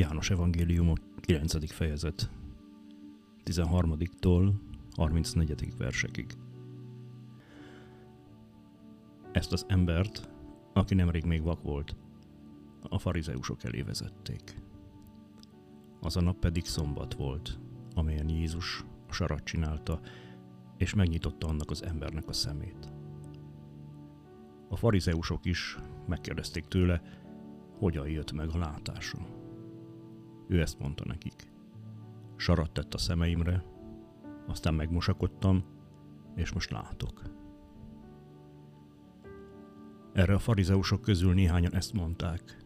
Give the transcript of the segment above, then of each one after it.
János Evangélium, 9. fejezet, 13-tól 34. versekig. Ezt az embert, aki nemrég még vak volt, a farizeusok elé vezették. Az a nap pedig szombat volt, amelyen Jézus a sarat csinálta, és megnyitotta annak az embernek a szemét. A farizeusok is megkérdezték tőle, hogyan jött meg a látása. Ő ezt mondta nekik. Sarat tett a szemeimre, aztán megmosakodtam, és most látok. Erre a farizeusok közül néhányan ezt mondták.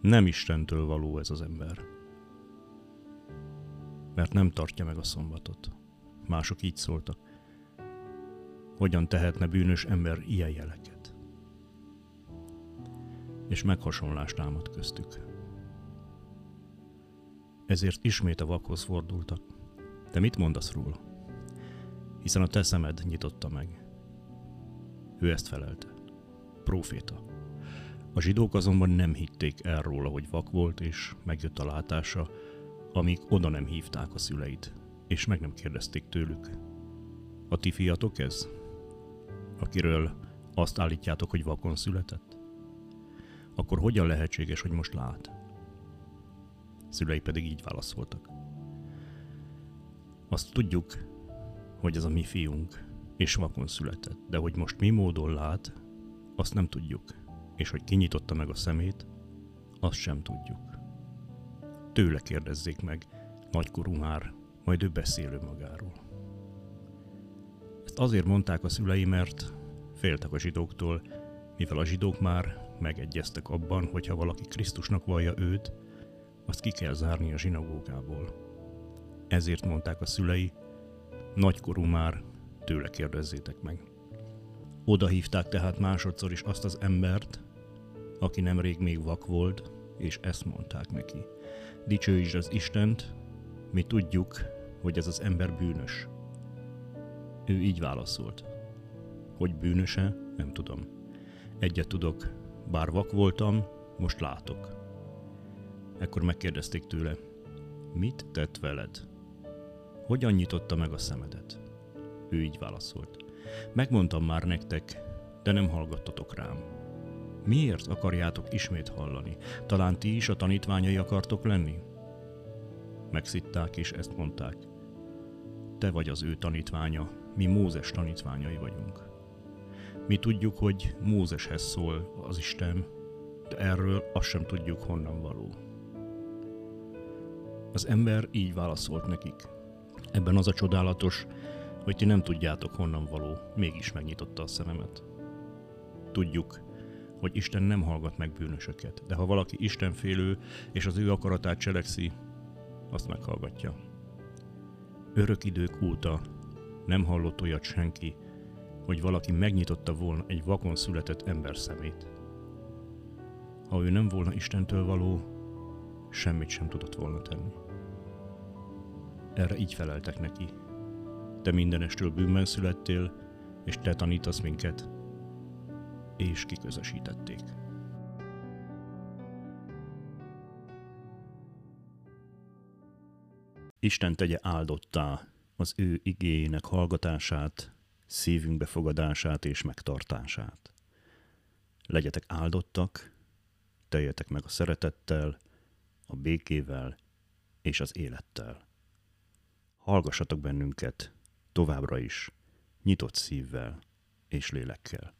Nem Istentől való ez az ember. Mert nem tartja meg a szombatot. Mások így szóltak. Hogyan tehetne bűnös ember ilyen jeleket? És meghasonlást támad köztük. Ezért ismét a vakhoz fordultak. Te mit mondasz róla? Hiszen a te szemed nyitotta meg. Ő ezt felelte. Proféta. A zsidók azonban nem hitték el róla, hogy vak volt, és megjött a látása, amíg oda nem hívták a szüleit, és meg nem kérdezték tőlük. A ti fiatok ez? Akiről azt állítjátok, hogy vakon született? Akkor hogyan lehetséges, hogy most lát? Szülei pedig így válaszoltak. Azt tudjuk, hogy ez a mi fiunk, és vakon született, de hogy most mi módon lát, azt nem tudjuk, és hogy kinyitotta meg a szemét, azt sem tudjuk. Tőle kérdezzék meg, nagykorú már, majd ő beszélő magáról. Ezt azért mondták a szülei, mert féltek a zsidóktól, mivel a zsidók már megegyeztek abban, hogy ha valaki Krisztusnak vallja őt, azt ki kell zárni a zsinagógából. Ezért mondták a szülei, nagykorú már, tőle kérdezzétek meg. Oda hívták tehát másodszor is azt az embert, aki nemrég még vak volt, és ezt mondták neki. Dicsőítsd az Istent, mi tudjuk, hogy ez az ember bűnös. Ő így válaszolt. Hogy bűnöse, nem tudom. Egyet tudok, bár vak voltam, most látok. Ekkor megkérdezték tőle, mit tett veled? Hogyan nyitotta meg a szemedet? Ő így válaszolt. Megmondtam már nektek, de nem hallgattatok rám. Miért akarjátok ismét hallani? Talán ti is a tanítványai akartok lenni? Megszitták és ezt mondták. Te vagy az ő tanítványa, mi Mózes tanítványai vagyunk. Mi tudjuk, hogy Mózeshez szól az Isten, de erről azt sem tudjuk, honnan való. Az ember így válaszolt nekik. Ebben az a csodálatos, hogy ti nem tudjátok honnan való, mégis megnyitotta a szememet. Tudjuk, hogy Isten nem hallgat meg bűnösöket, de ha valaki Istenfélő és az ő akaratát cselekszi, azt meghallgatja. Örök idők óta nem hallott olyat senki, hogy valaki megnyitotta volna egy vakon született ember szemét. Ha ő nem volna Istentől való, semmit sem tudott volna tenni. Erre így feleltek neki. Te mindenestől bűnben születtél, és te tanítasz minket. És kiközösítették. Isten tegye áldottá az ő igényének hallgatását, szívünk befogadását és megtartását. Legyetek áldottak, teljetek meg a szeretettel, a békével és az élettel. Hallgassatok bennünket továbbra is, nyitott szívvel és lélekkel.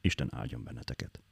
Isten áldjon benneteket!